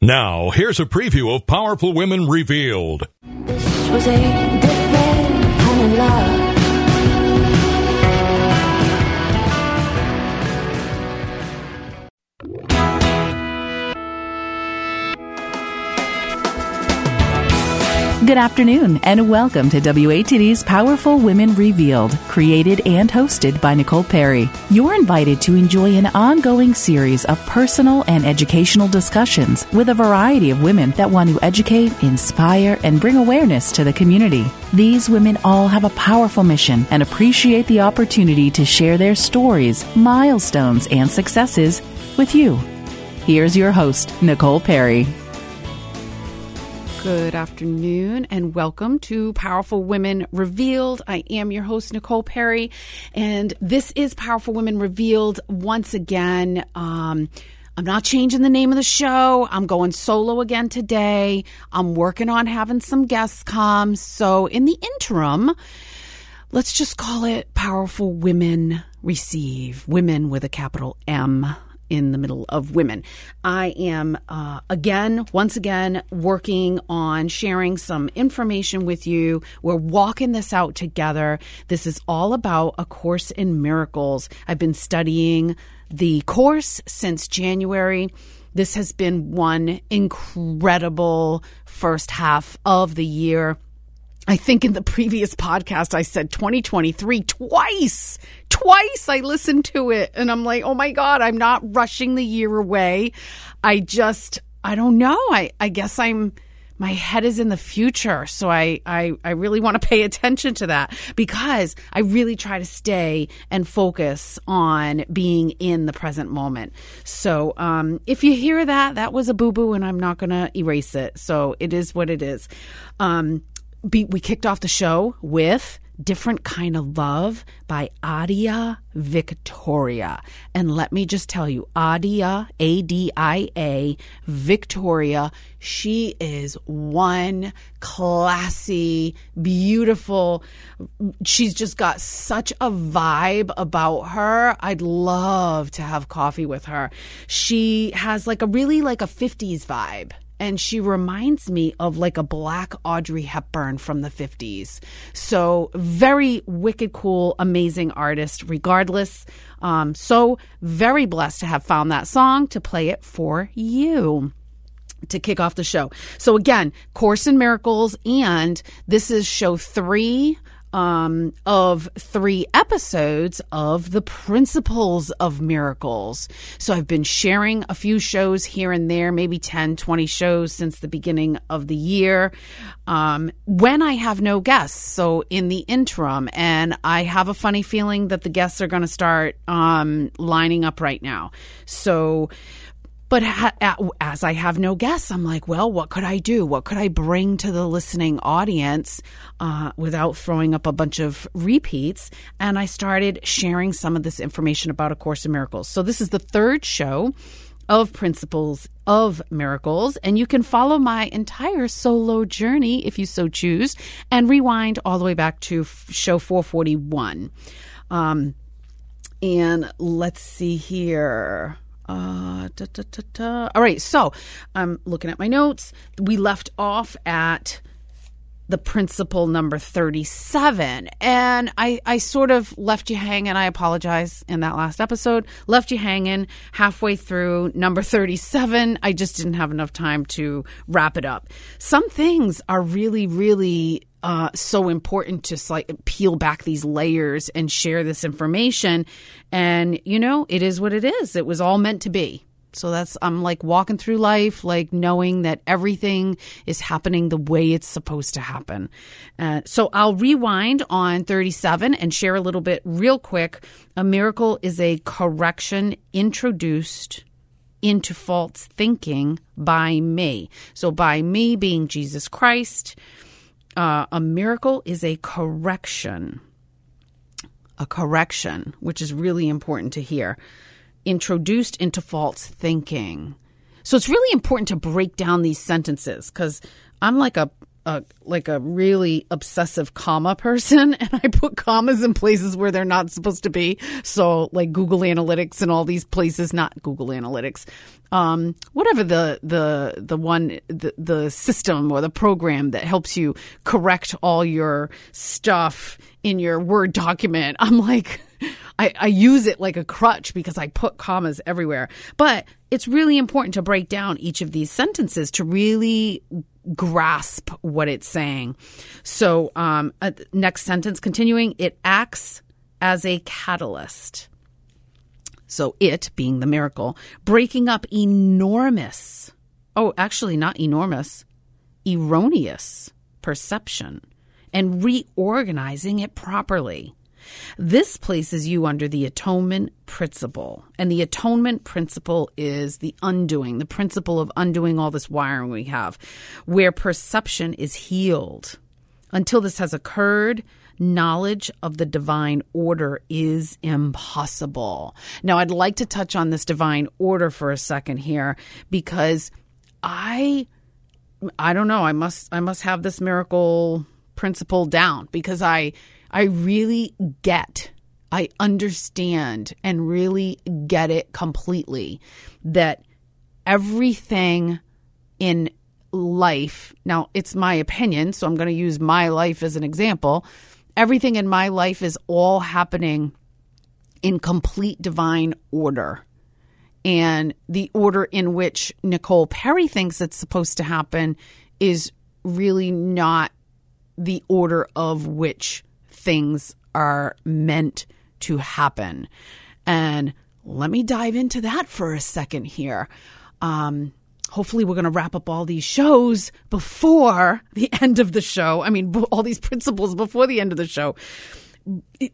Now, here's a preview of Powerful Women Revealed. This was a different kind of love. Good afternoon, and welcome to WATD's Powerful Women Revealed, created and hosted by Nicole Perry. You're invited to enjoy an ongoing series of personal and educational discussions with a variety of women that want to educate, inspire, and bring awareness to the community. These women all have a powerful mission and appreciate the opportunity to share their stories, milestones, and successes with you. Here's your host, Nicole Perry. Good afternoon and welcome to Powerful Women Revealed. I am your host, Nicole Perry, and this is Powerful Women Revealed once again. Um, I'm not changing the name of the show. I'm going solo again today. I'm working on having some guests come. So, in the interim, let's just call it Powerful Women Receive. Women with a capital M in the middle of women. I am, uh, again, once again, working on sharing some information with you. We're walking this out together. This is all about A Course in Miracles. I've been studying the course since January. This has been one incredible first half of the year. I think in the previous podcast, I said 2023 twice. Twice I listened to it and I'm like, oh my God, I'm not rushing the year away. I just, I don't know. I, I guess I'm, my head is in the future. So I, I, I really want to pay attention to that because I really try to stay and focus on being in the present moment. So um, if you hear that, that was a boo boo and I'm not going to erase it. So it is what it is. Um, be, we kicked off the show with Different Kind of Love by Adia Victoria. And let me just tell you, Adia, A D I A, Victoria, she is one classy, beautiful. She's just got such a vibe about her. I'd love to have coffee with her. She has like a really like a 50s vibe and she reminds me of like a black Audrey Hepburn from the 50s. So, very wicked cool, amazing artist, regardless. Um, so, very blessed to have found that song to play it for you to kick off the show. So, again, Course in Miracles, and this is show three um, of three episodes of the Principles of Miracles. So I've been sharing a few shows here and there, maybe 10, 20 shows since the beginning of the year. Um, when I have no guests, so in the interim, and I have a funny feeling that the guests are going to start um, lining up right now. So, but ha- as I have no guests, I'm like, well, what could I do? What could I bring to the listening audience uh, without throwing up a bunch of repeats? And I started sharing some of this information about A Course in Miracles. So this is the third show of Principles of Miracles, and you can follow my entire solo journey if you so choose, and rewind all the way back to show 441. Um, and let's see here. Uh, da, da, da, All right, so I'm looking at my notes. We left off at the principle number 37 and I, I sort of left you hanging. I apologize in that last episode. Left you hanging halfway through number 37 i just didn't have enough time to wrap it up. Some things are really really uh, so important to like peel back these layers and share this information. And you know, it is what it is. It was all meant to be. So that's I'm like walking through life, like knowing that everything is happening the way it's supposed to happen. Uh, so I'll rewind on 37 and share a little bit real quick. A miracle is a correction introduced into false thinking by me. So by me being Jesus Christ uh, a miracle is a correction, a correction, which is really important to hear, introduced into false thinking. So it's really important to break down these sentences because I'm like a a like a really obsessive comma person and I put commas in places where they're not supposed to be. So like Google Analytics and all these places, not Google Analytics. Um, whatever the the the one the, the system or the program that helps you correct all your stuff in your Word document. I'm like I, I use it like a crutch because I put commas everywhere. But it's really important to break down each of these sentences to really grasp what it's saying. So, um, uh, next sentence continuing, it acts as a catalyst. So, it being the miracle, breaking up enormous, oh, actually, not enormous, erroneous perception and reorganizing it properly. This places you under the atonement principle. And the atonement principle is the undoing, the principle of undoing all this wiring we have, where perception is healed. Until this has occurred, knowledge of the divine order is impossible. Now, I'd like to touch on this divine order for a second here because I I don't know, I must I must have this miracle principle down because I I really get, I understand and really get it completely that everything in life, now it's my opinion, so I'm going to use my life as an example. Everything in my life is all happening in complete divine order. And the order in which Nicole Perry thinks it's supposed to happen is really not the order of which things are meant to happen. And let me dive into that for a second here. Um, hopefully, we're going to wrap up all these shows before the end of the show. I mean, all these principles before the end of the show.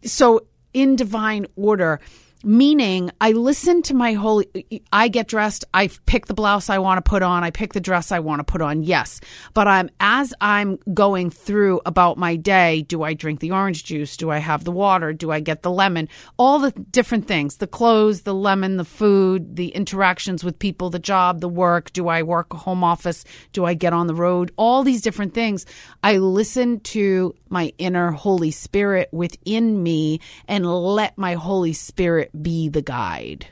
So, in divine order, meaning I listen to my holy I get dressed, I pick the blouse I want to put on, I pick the dress I want to put on. Yes. But I'm as I'm going through about my day, do I drink the orange juice? Do I have the water? Do I get the lemon? All the different things, the clothes, the lemon, the food, the interactions with people, the job, the work, do I work a home office? Do I get on the road? All these different things. I listen to my inner Holy Spirit within me and let my Holy Spirit be the guide.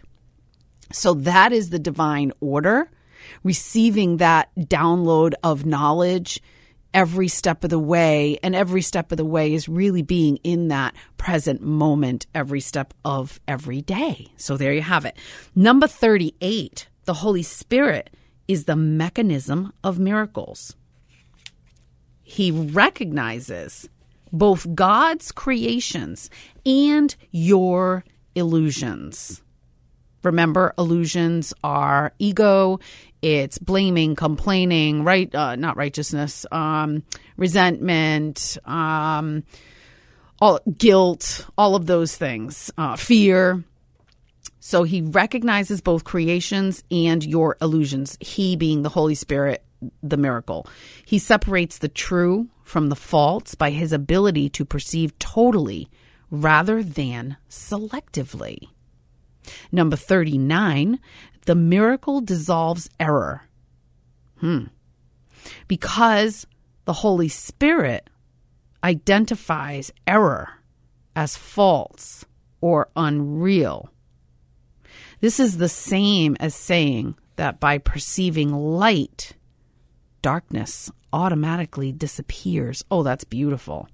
So that is the divine order, receiving that download of knowledge every step of the way. And every step of the way is really being in that present moment every step of every day. So there you have it. Number 38, the Holy Spirit is the mechanism of miracles. He recognizes both God's creations and your illusions. Remember, illusions are ego, it's blaming, complaining, right? Uh, not righteousness, um, resentment, um, all guilt, all of those things, uh, fear. So he recognizes both creations and your illusions. He being the Holy Spirit, the miracle. He separates the true from the false by his ability to perceive totally rather than selectively. Number 39, the miracle dissolves error. Hmm. Because the Holy Spirit identifies error as false or unreal. This is the same as saying that by perceiving light, darkness automatically disappears. Oh, that's beautiful.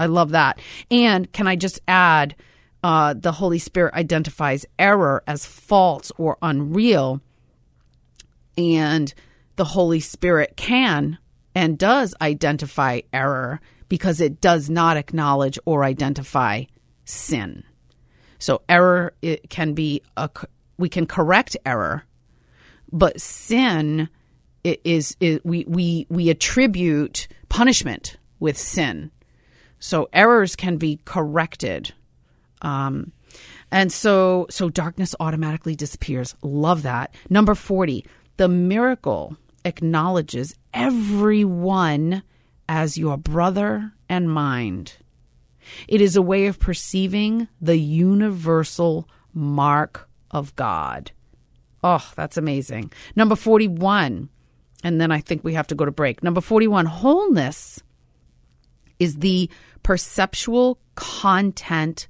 I love that. And can I just add, uh, the Holy Spirit identifies error as false or unreal. And the Holy Spirit can and does identify error because it does not acknowledge or identify sin. So error it can be a we can correct error, but sin is, is we we we attribute punishment with sin. So errors can be corrected. Um, and so so darkness automatically disappears. Love that. Number 40, the miracle acknowledges everyone as your brother and mind. It is a way of perceiving the universal mark of God. Oh, that's amazing. Number 41, and then I think we have to go to break. Number 41, wholeness is the perceptual content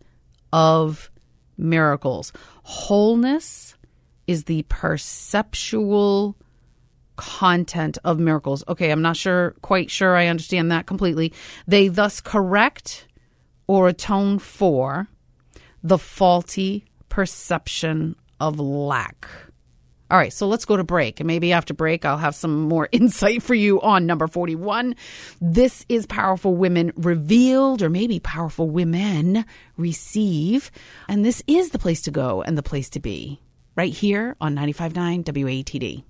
of miracles. Wholeness is the perceptual content of miracles. Okay, I'm not sure, quite sure I understand that completely. They thus correct or atone for the faulty perception of lack. All right, so let's go to break. And maybe after break, I'll have some more insight for you on number 41. This is Powerful Women Revealed, or maybe Powerful Women Receive. And this is the place to go and the place to be, right here on 95.9 WATD.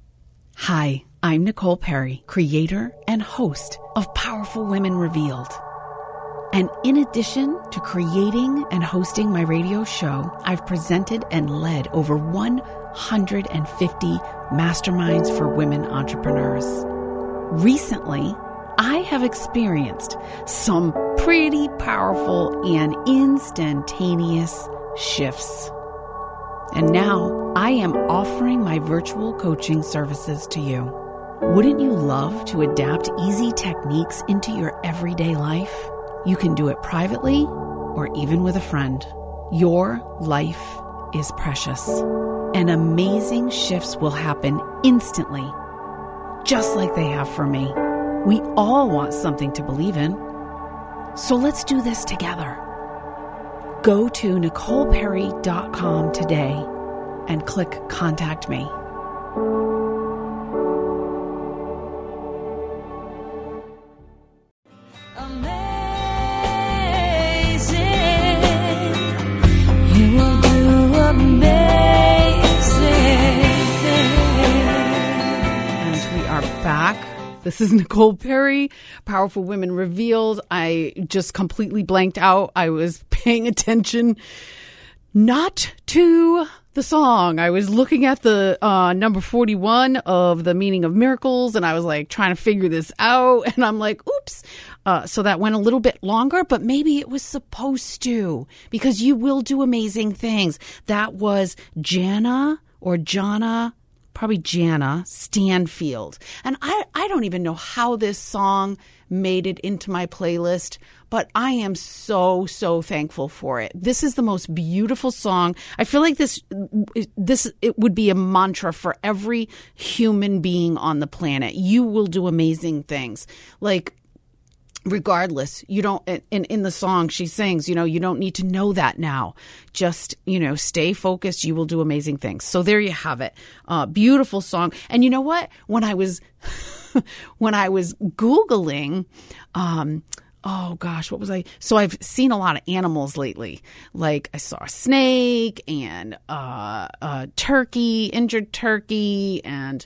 Hi, I'm Nicole Perry, creator and host of Powerful Women Revealed. And in addition to creating and hosting my radio show, I've presented and led over 150 masterminds for women entrepreneurs. Recently, I have experienced some pretty powerful and instantaneous shifts. And now I am offering my virtual coaching services to you. Wouldn't you love to adapt easy techniques into your everyday life? You can do it privately or even with a friend. Your life is precious, and amazing shifts will happen instantly, just like they have for me. We all want something to believe in. So let's do this together. Go to NicolePerry.com today and click Contact Me. Back. This is Nicole Perry, Powerful Women Revealed. I just completely blanked out. I was paying attention not to the song. I was looking at the uh, number 41 of the meaning of miracles and I was like trying to figure this out. And I'm like, oops. Uh, so that went a little bit longer, but maybe it was supposed to because you will do amazing things. That was Jana or Jana probably Jana Stanfield. And I, I don't even know how this song made it into my playlist, but I am so, so thankful for it. This is the most beautiful song. I feel like this, this, it would be a mantra for every human being on the planet. You will do amazing things. Like, regardless you don't in in the song she sings you know you don't need to know that now. Just you know stay focused. You will do amazing things. So there you have it. Uh beautiful song. And you know what? When i was when i was googling um oh gosh what was i so i've seen a lot of animals lately. Like i saw a snake and uh a turkey injured turkey and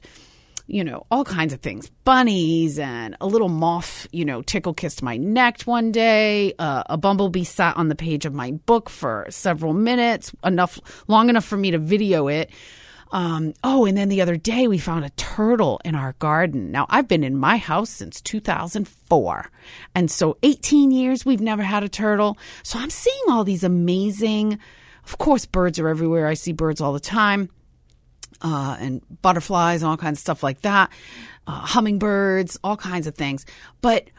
you know, all kinds of things. Bunnies and a little moth, you know, tickle kissed my neck one day. Uh, a bumblebee sat on the page of my book for several minutes, enough, long enough for me to video it. Um, oh, and then the other day we found a turtle in our garden. Now, I've been in my house since 2004. And so 18 years we've never had a turtle. So I'm seeing all these amazing, of course, birds are everywhere. I see birds all the time uh, and butterflies and all kinds of stuff like that, uh, hummingbirds, all kinds of things. But,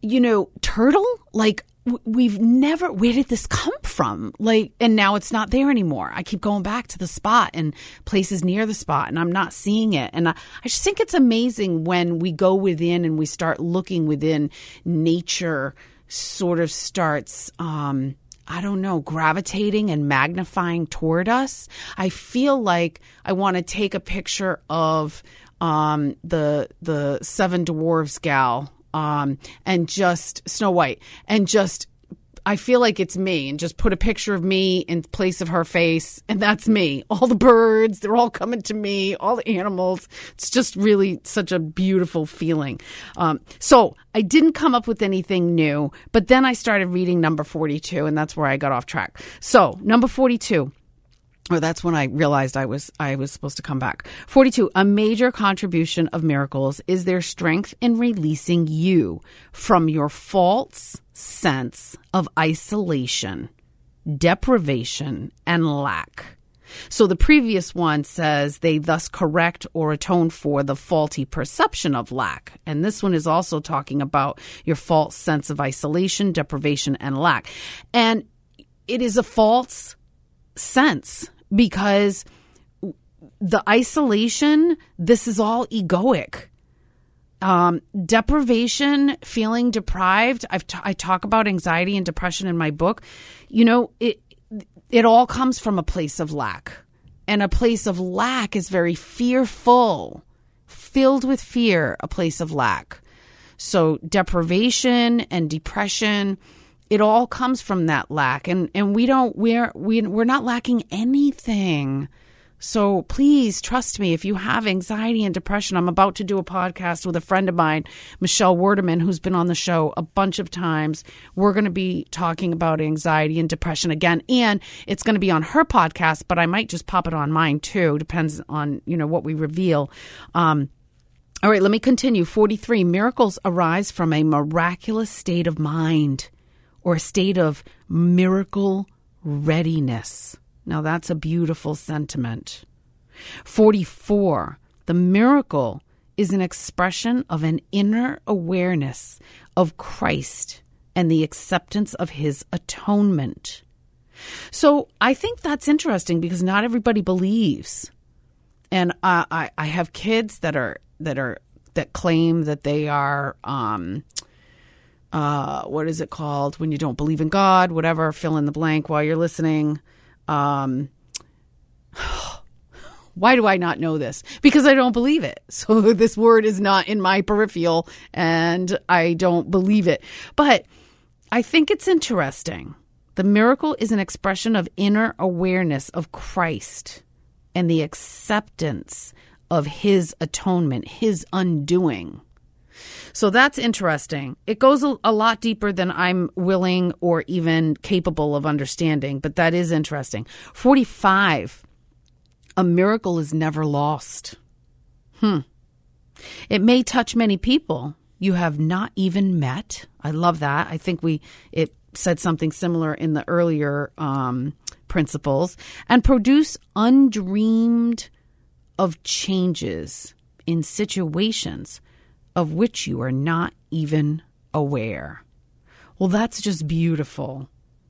you know, turtle, like, we've never, where did this come from? Like, and now it's not there anymore. I keep going back to the spot and places near the spot and I'm not seeing it. And I, I just think it's amazing when we go within and we start looking within nature sort of starts, um, I don't know, gravitating and magnifying toward us. I feel like I want to take a picture of um, the the seven dwarves gal um, and just Snow White and just I feel like it's me and just put a picture of me in place of her face and that's me. All the birds, they're all coming to me, all the animals. It's just really such a beautiful feeling. Um, so I didn't come up with anything new, but then I started reading number 42 and that's where I got off track. So number 42. Or that's when I realized I was I was supposed to come back. 42. A major contribution of miracles is their strength in releasing you from your false sense of isolation, deprivation, and lack. So the previous one says they thus correct or atone for the faulty perception of lack. And this one is also talking about your false sense of isolation, deprivation, and lack. And it is a false sense because the isolation, this is all egoic. Um, deprivation, feeling deprived. I've t- I talk about anxiety and depression in my book. You know, it it all comes from a place of lack, and a place of lack is very fearful, filled with fear. A place of lack. So deprivation and depression, it all comes from that lack, and and we don't we're we, we're not lacking anything. So please trust me if you have anxiety and depression. I'm about to do a podcast with a friend of mine, Michelle Wordeman, who's been on the show a bunch of times. We're going to be talking about anxiety and depression again, and it's going to be on her podcast, but I might just pop it on mine too. Depends on you know what we reveal. Um, all right, let me continue. 43 miracles arise from a miraculous state of mind or a state of miracle readiness. Now, that's a beautiful sentiment. 44. The miracle is an expression of an inner awareness of Christ and the acceptance of his atonement. So I think that's interesting because not everybody believes. And I, I, have kids that are that are that claim that they are um, uh, what is it called when you don't believe in God, whatever, fill in the blank while you're listening. Um, why do I not know this? Because I don't believe it. So this word is not in my peripheral and I don't believe it. But I think it's interesting. The miracle is an expression of inner awareness of Christ and the acceptance of his atonement, his undoing. So that's interesting. It goes a, a, lot deeper than I'm willing or even capable of understanding, but that is interesting. 45. A miracle is never lost. Hmm. It may touch many people you have not even met. I love that. I think we it said something similar in the earlier um, principles and produce undreamed of changes in situations of which you are not even aware. Well, that's just beautiful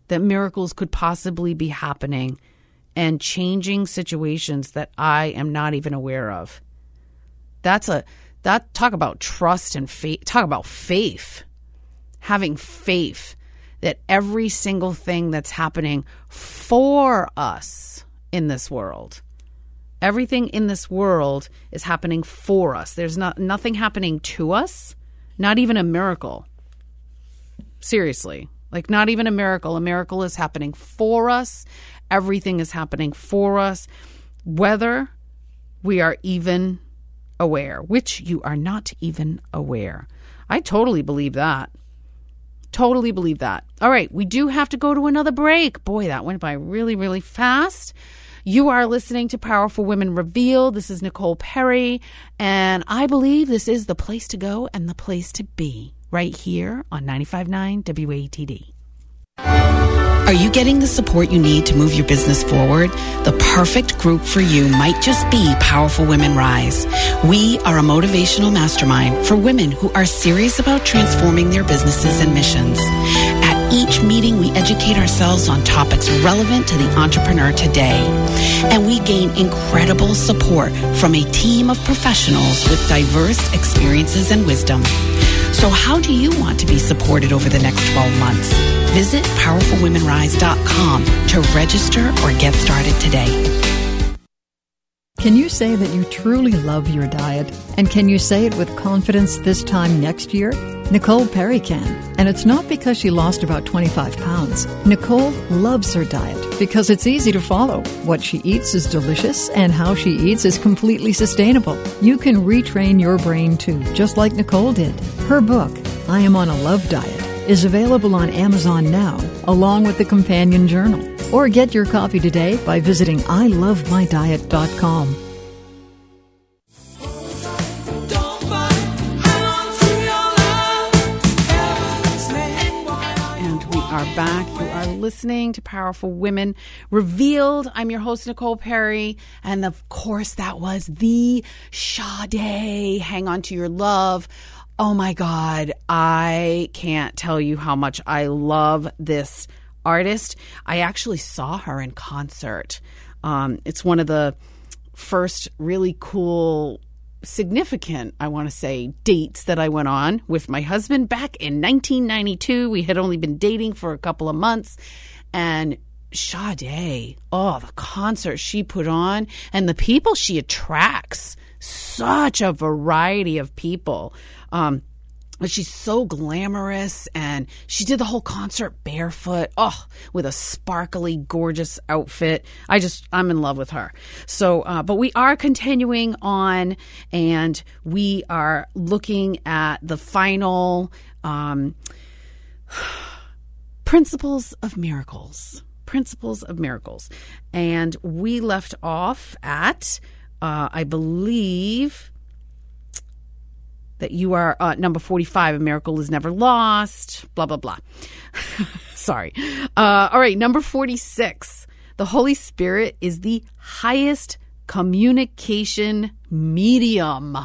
that miracles could possibly be happening and changing situations that I am not even aware of. That's a that talk about trust and faith, talk about faith. Having faith that every single thing that's happening for us in this world Everything in this world is happening for us. There's not nothing happening to us, not even a miracle. Seriously. Like not even a miracle. A miracle is happening for us. Everything is happening for us whether we are even aware, which you are not even aware. I totally believe that. Totally believe that. All right, we do have to go to another break. Boy, that went by really, really fast. You are listening to Powerful Women Revealed. This is Nicole Perry, and I believe this is the place to go and the place to be right here on 95.9 WATD. Are you getting the support you need to move your business forward? The perfect group for you might just be Powerful Women Rise. We are a motivational mastermind for women who are serious about transforming their businesses and missions. At each meeting, we educate ourselves on topics relevant to the entrepreneur today. And we gain incredible support from a team of professionals with diverse experiences and wisdom. So how do you want to be supported over the next 12 months? Visit powerfulwomenrise.com to register or get started today. Can you say that you truly love your diet? And can you say it with confidence this time next year? Nicole Perry can. And it's not because she lost about 25 pounds. Nicole loves her diet because it's easy to follow. What she eats is delicious, and how she eats is completely sustainable. You can retrain your brain too, just like Nicole did. Her book, I Am on a Love Diet, is available on Amazon now, along with the companion journal. Or get your copy today by visiting ilovemydiet.com. back. You are listening to Powerful Women Revealed. I'm your host, Nicole Perry. And of course, that was the Sade. Hang on to your love. Oh my God. I can't tell you how much I love this artist. I actually saw her in concert. Um, it's one of the first really cool significant, I want to say, dates that I went on with my husband back in 1992. We had only been dating for a couple of months. And Sade, oh, the concert she put on and the people she attracts, such a variety of people. Um, she's so glamorous and she did the whole concert barefoot oh with a sparkly gorgeous outfit. I just i'm in love with her. So uh, but we are continuing on and we are looking at the final um, principles of miracles principles of miracles. And we left off at uh, i believe that you are uh, number 45 a miracle is never lost blah blah blah. Sorry. Uh, all right number 46 the holy spirit is the highest communication medium.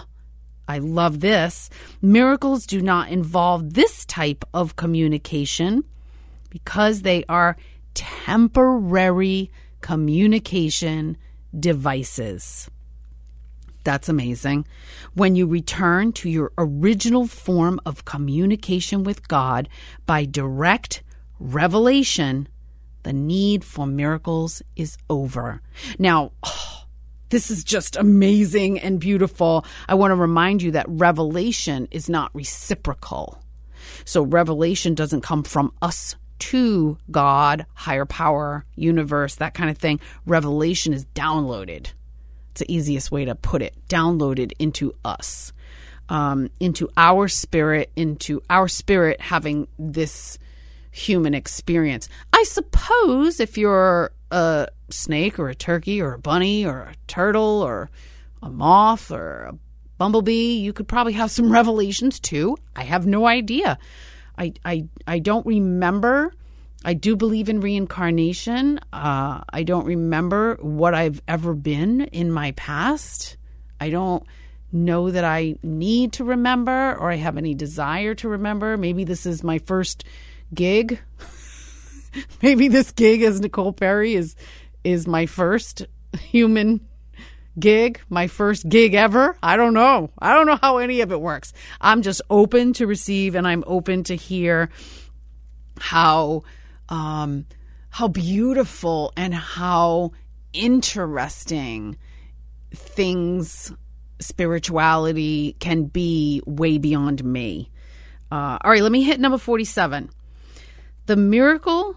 I love this. Miracles do not involve this type of communication because they are temporary communication devices that's amazing. When you return to your original form of communication with God by direct revelation, the need for miracles is over. Now, oh, this is just amazing and beautiful. I want to remind you that revelation is not reciprocal. So, revelation doesn't come from us to God, higher power, universe, that kind of thing. Revelation is downloaded. The easiest way to put it. Downloaded into us, um, into our spirit, into our spirit having this human experience. I suppose if you're a snake or a turkey or a bunny or a turtle or a moth or a bumblebee, you could probably have some revelations too. I have no idea. I, I, I don't remember I do believe in reincarnation. Uh, I don't remember what I've ever been in my past. I don't know that I need to remember or I have any desire to remember. Maybe this is my first gig. Maybe this gig as Nicole Perry is is my first human gig, my first gig ever. I don't know. I don't know how any of it works. I'm just open to receive and I'm open to hear how um, how beautiful and how interesting things spirituality can be way beyond me. Uh, all right, let me hit number 47. The miracle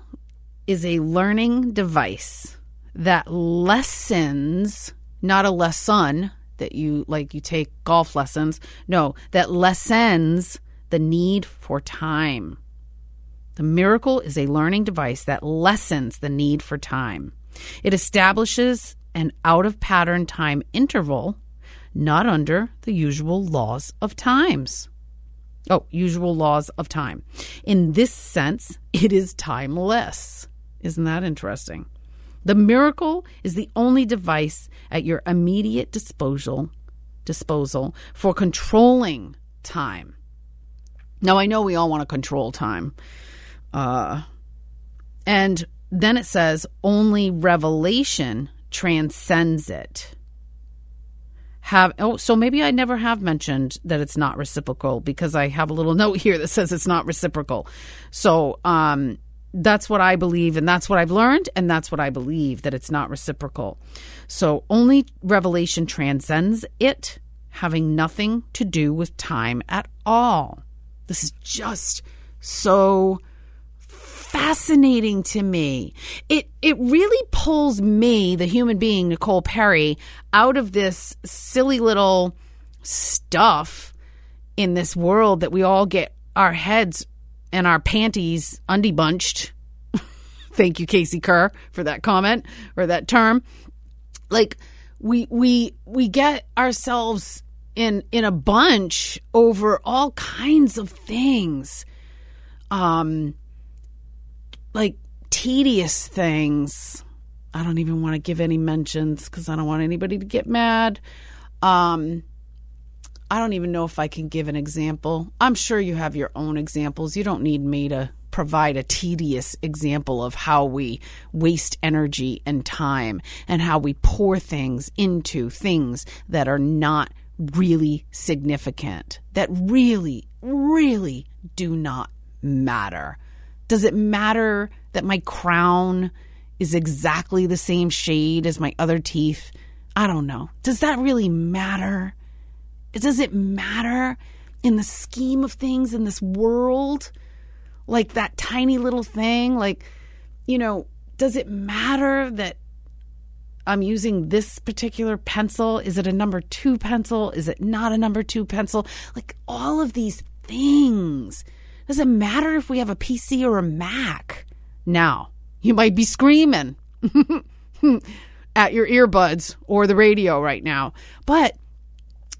is a learning device that lessens, not a lesson that you like you take golf lessons. No, that lessens the need for time. The miracle is a learning device that lessens the need for time. It establishes an out of pattern time interval, not under the usual laws of times. Oh, usual laws of time. In this sense, it is timeless. Isn't that interesting? The miracle is the only device at your immediate disposal disposal for controlling time. Now I know we all want to control time. Uh, and then it says only revelation transcends it. Have oh, so maybe I never have mentioned that it's not reciprocal because I have a little note here that says it's not reciprocal. So um, that's what I believe, and that's what I've learned, and that's what I believe that it's not reciprocal. So only revelation transcends it, having nothing to do with time at all. This is just so fascinating to me. It it really pulls me, the human being Nicole Perry, out of this silly little stuff in this world that we all get our heads and our panties undebunched. Thank you, Casey Kerr, for that comment or that term. Like we we we get ourselves in in a bunch over all kinds of things. Um like tedious things. I don't even want to give any mentions because I don't want anybody to get mad. Um, I don't even know if I can give an example. I'm sure you have your own examples. You don't need me to provide a tedious example of how we waste energy and time and how we pour things into things that are not really significant, that really, really do not matter. Does it matter that my crown is exactly the same shade as my other teeth? I don't know. Does that really matter? Does it matter in the scheme of things in this world? Like that tiny little thing? Like, you know, does it matter that I'm using this particular pencil? Is it a number two pencil? Is it not a number two pencil? Like all of these things. Does it matter if we have a PC or a Mac? Now, you might be screaming at your earbuds or the radio right now, but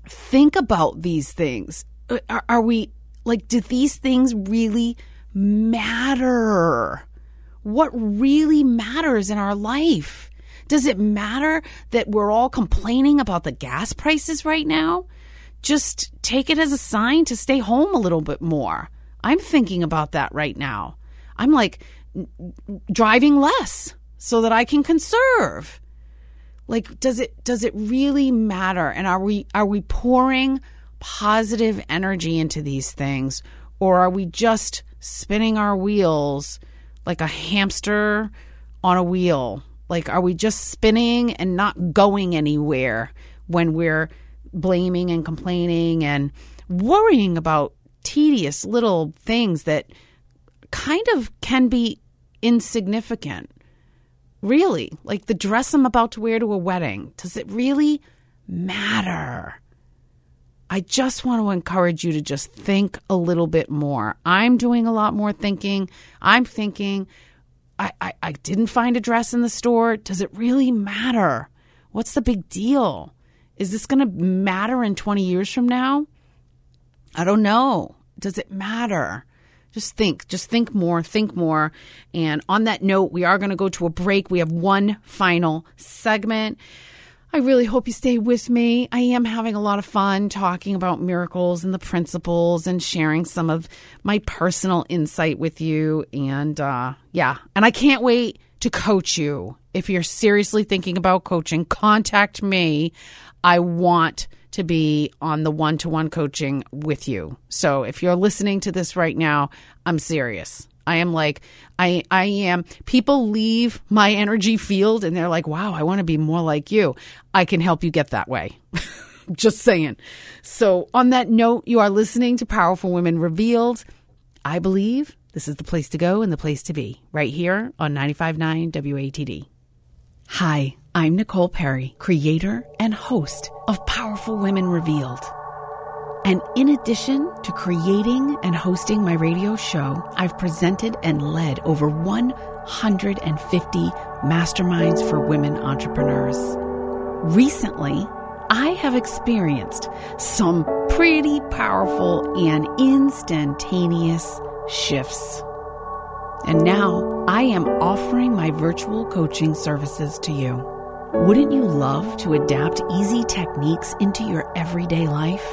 think about these things. Uh, are, are, we like, do these things really matter? What really matters in our life? Does it matter that we're all complaining about the gas prices right now? Just take it as a sign to stay home a little bit more. I'm thinking about that right now. I'm like driving less so that I can conserve. Like does it does it really matter? And are we are we pouring positive energy into these things or are we just spinning our wheels like a hamster on a wheel? Like are we just spinning and not going anywhere when we're blaming and complaining and worrying about tedious little things that kind of can be insignificant Really? Like the dress I'm about to wear to a wedding, does it really matter? I just want to encourage you to just think a little bit more. I'm doing a lot more thinking. I'm thinking, I, I, I didn't find a dress in the store. Does it really matter? What's the big deal? Is this going to matter in 20 years from now? I don't know. Does it matter? Just think, just think more, think more. And on that note, we are going to go to a break. We have one final segment. I really hope you stay with me. I am having a lot of fun talking about miracles and the principles and sharing some of my personal insight with you. And uh, yeah, and I can't wait to coach you. If you're seriously thinking about coaching, contact me. I want to be on the one to one coaching with you. So if you're listening to this right now, I'm serious. I am like I I am people leave my energy field and they're like, "Wow, I want to be more like you." I can help you get that way. Just saying. So, on that note, you are listening to Powerful Women Revealed. I believe this is the place to go and the place to be, right here on 959 WATD. Hi, I'm Nicole Perry, creator and host of Powerful Women Revealed. And in addition to creating and hosting my radio show, I've presented and led over 150 masterminds for women entrepreneurs. Recently, I have experienced some pretty powerful and instantaneous shifts. And now I am offering my virtual coaching services to you. Wouldn't you love to adapt easy techniques into your everyday life?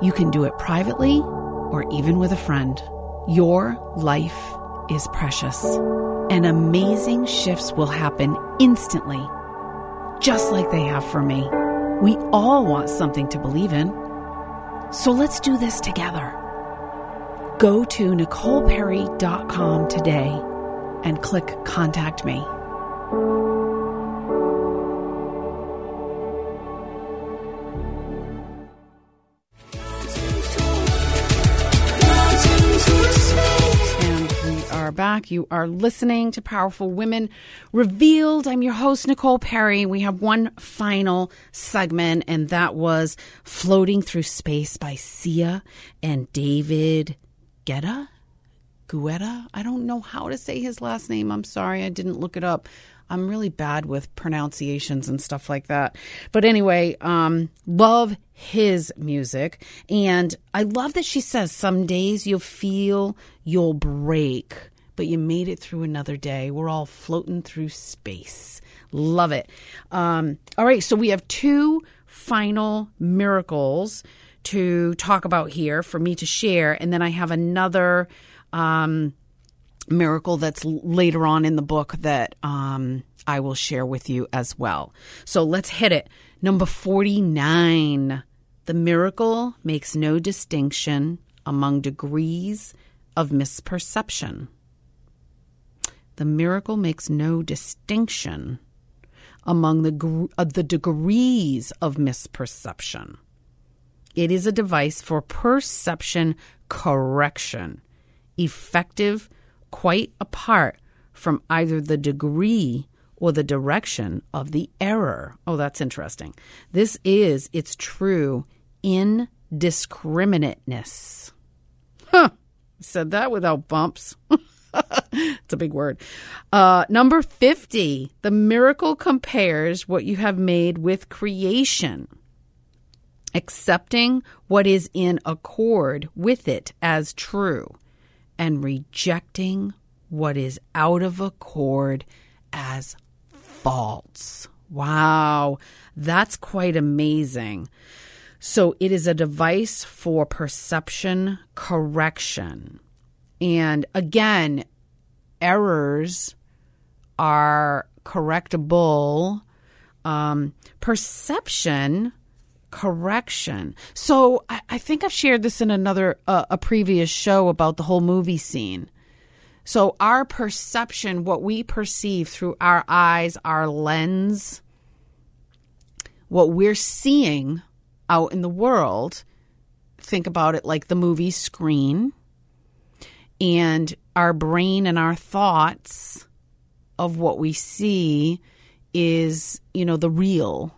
You can do it privately or even with a friend. Your life is precious, and amazing shifts will happen instantly, just like they have for me. We all want something to believe in. So let's do this together. Go to NicolePerry.com today and click Contact Me. And we are back. You are listening to Powerful Women Revealed. I'm your host, Nicole Perry. We have one final segment, and that was Floating Through Space by Sia and David Guetta? Guetta? I don't know how to say his last name. I'm sorry, I didn't look it up. I'm really bad with pronunciations and stuff like that. But anyway, um, love his music. And I love that she says some days you'll feel you'll break, but you made it through another day. We're all floating through space. Love it. Um, all right, so we have two final miracles to talk about here for me to share, and then I have another um, miracle that's later on in the book that um, I will share with you as well. So let's hit it. Number 49. The miracle makes no distinction among degrees of misperception. The miracle makes no distinction among the, uh, the degrees of misperception. It is a device for perception correction, effective quite apart from either the degree or the direction of the error. Oh, that's interesting. This is its true indiscriminateness. Huh. Said that without bumps. it's a big word. Uh, number 50, the miracle compares what you have made with creation, accepting what is in accord with it as true, and rejecting what is out of accord as false. Wow, that's quite amazing. So, it is a device for perception correction. And again, errors are correctable. Um, perception correction. So I, I, think I've shared this in another uh, a previous show about the whole movie scene. So our perception, what we perceive through our eyes, our lens, what we're seeing out in the world, think about it like the movie screen and our brain and our thoughts of what we see is, you know, the real.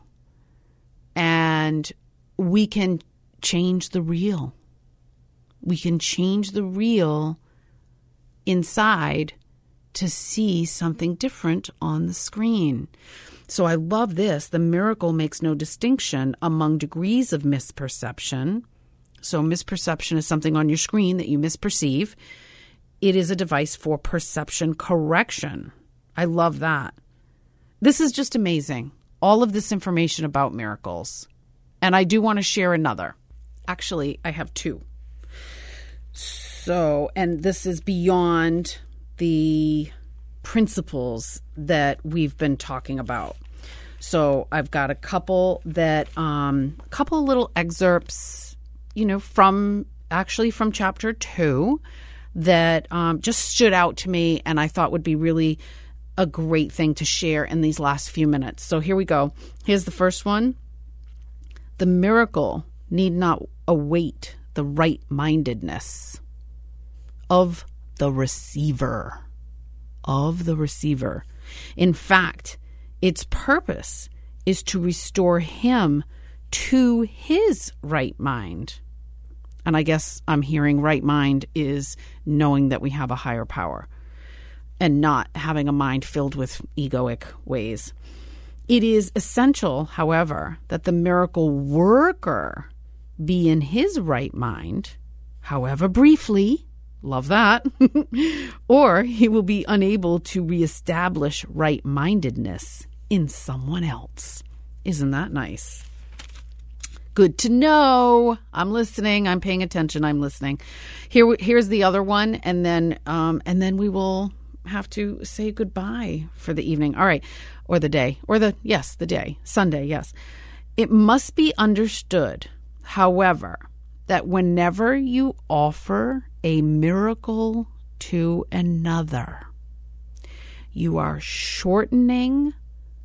And we can change the real. We can change the real inside to see something different on the screen. So I love this. The miracle makes no distinction among degrees of misperception. So, misperception is something on your screen that you misperceive it is a device for perception correction. I love that. This is just amazing. All of this information about miracles. And I do want to share another. Actually, I have two. So, and this is beyond the principles that we've been talking about. So, I've got a couple that, um, a couple little excerpts, you know, from actually from chapter two that um, just stood out to me and I thought would be really a great thing to share in these last few minutes. So here we go. Here's the first one The miracle need not await the right mindedness of the receiver. Of the receiver. In fact, its purpose is to restore him to his right mind. And I guess I'm hearing right mind is knowing that we have a higher power and not having a mind filled with egoic ways. It is essential, however, that the miracle worker be in his right mind, however briefly, love that, or he will be unable to reestablish right mindedness in someone else. Isn't that nice? Good to know. I'm listening. I'm paying attention. I'm listening. Here, here's the other one, and then, um, and then we will have to say goodbye for the evening. All right, or the day, or the yes, the day, Sunday. Yes, it must be understood, however, that whenever you offer a miracle to another, you are shortening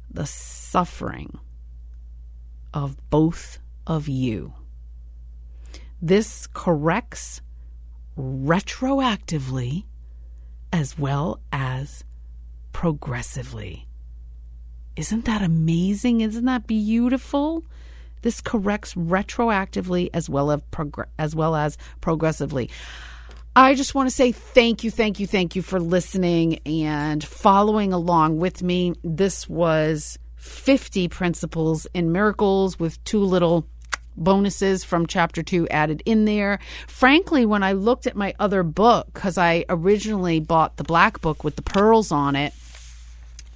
the suffering of both of you. This corrects retroactively as well as progressively. Isn't that amazing? Isn't that beautiful? This corrects retroactively as well as prog- as well as progressively. I just want to say thank you, thank you, thank you for listening and following along with me. This was 50 principles in miracles with two little bonuses from chapter two added in there. Frankly, when I looked at my other book, because I originally bought the black book with the pearls on it,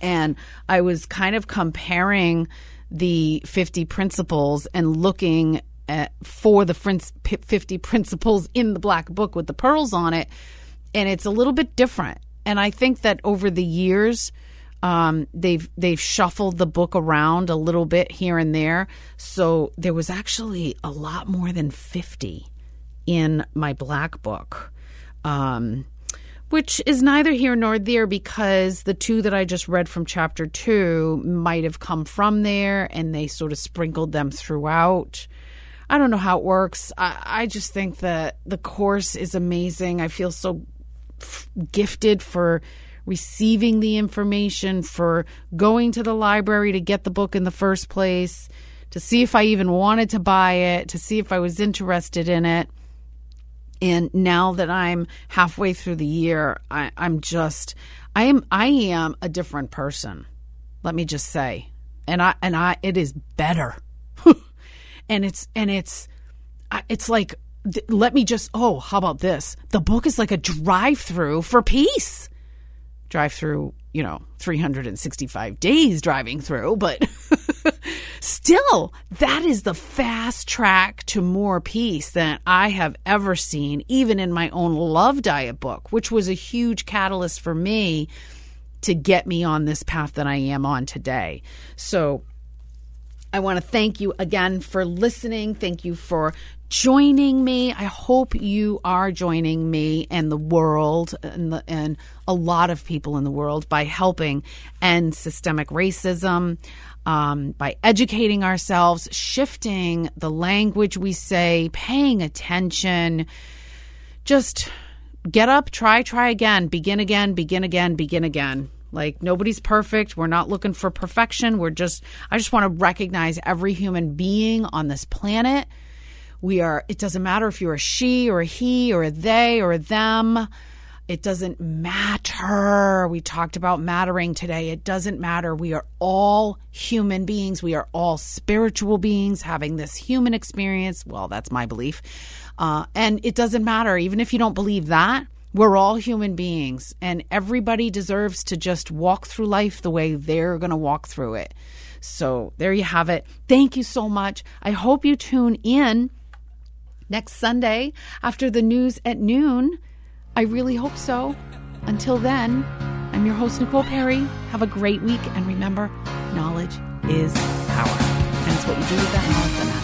and I was kind of comparing the 50 principles and looking at, for the 50 principles in the black book with the pearls on it, and it's a little bit different. And I think that over the years, um, they've they've shuffled the book around a little bit here and there. So there was actually a lot more than fifty in my black book, um, which is neither here nor there because the two that I just read from chapter two might have come from there, and they sort of sprinkled them throughout. I don't know how it works. I, I just think that the course is amazing. I feel so f- gifted for receiving the information, for going to the library to get the book in the first place, to see if I even wanted to buy it, to see if I was interested in it. And now that I'm halfway through the year, I, I'm just I am I am a different person. Let me just say. And I and I it is better. and it's and it's it's like let me just oh how about this the book is like a drive through for peace drive through, you know, 365 days driving through, but still, that is the fast track to more peace than I have ever seen, even in my own love diet book, which was a huge catalyst for me to get me on this path that I am on today. So, I want to thank you again for listening. Thank you for joining me. I hope you are joining me and the world and, the, and a lot of people in the world by helping end systemic racism, um, by educating ourselves, shifting the language we say, paying attention. Just get up, try, try again, begin again, begin again, begin again. Like nobody's perfect. We're not looking for perfection. We're just, I just want to recognize every human being on this planet we are, it doesn't matter if you're a she or a he or a they or a them. It doesn't matter. We talked about mattering today. It doesn't matter. We are all human beings. We are all spiritual beings having this human experience. Well, that's my belief. Uh, and it doesn't matter. Even if you don't believe that, we're all human beings. And everybody deserves to just walk through life the way they're going to walk through it. So there you have it. Thank you so much. I hope you tune in next Sunday after the news at noon. I really hope so. Until then, I'm your host, Nicole Perry. Have a great week. And remember, knowledge is power. And it's what you do with that knowledge